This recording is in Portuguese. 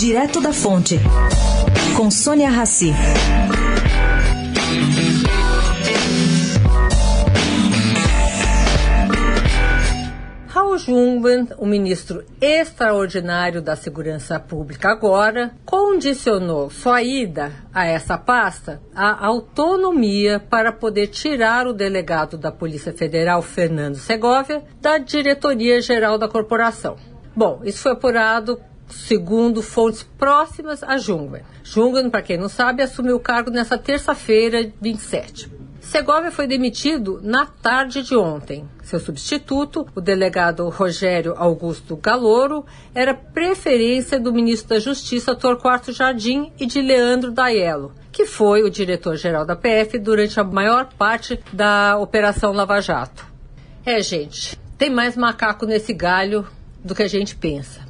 Direto da Fonte, com Sônia Rassi. Raul Jungmann, o ministro extraordinário da Segurança Pública agora, condicionou sua ida a essa pasta à autonomia para poder tirar o delegado da Polícia Federal, Fernando Segovia, da diretoria-geral da corporação. Bom, isso foi apurado segundo fontes próximas a Jungmann. Jungmann, para quem não sabe, assumiu o cargo nessa terça-feira, 27. Segovia foi demitido na tarde de ontem. Seu substituto, o delegado Rogério Augusto Galoro, era preferência do ministro da Justiça Torquato Jardim e de Leandro Daiello, que foi o diretor-geral da PF durante a maior parte da Operação Lava Jato. É, gente, tem mais macaco nesse galho do que a gente pensa.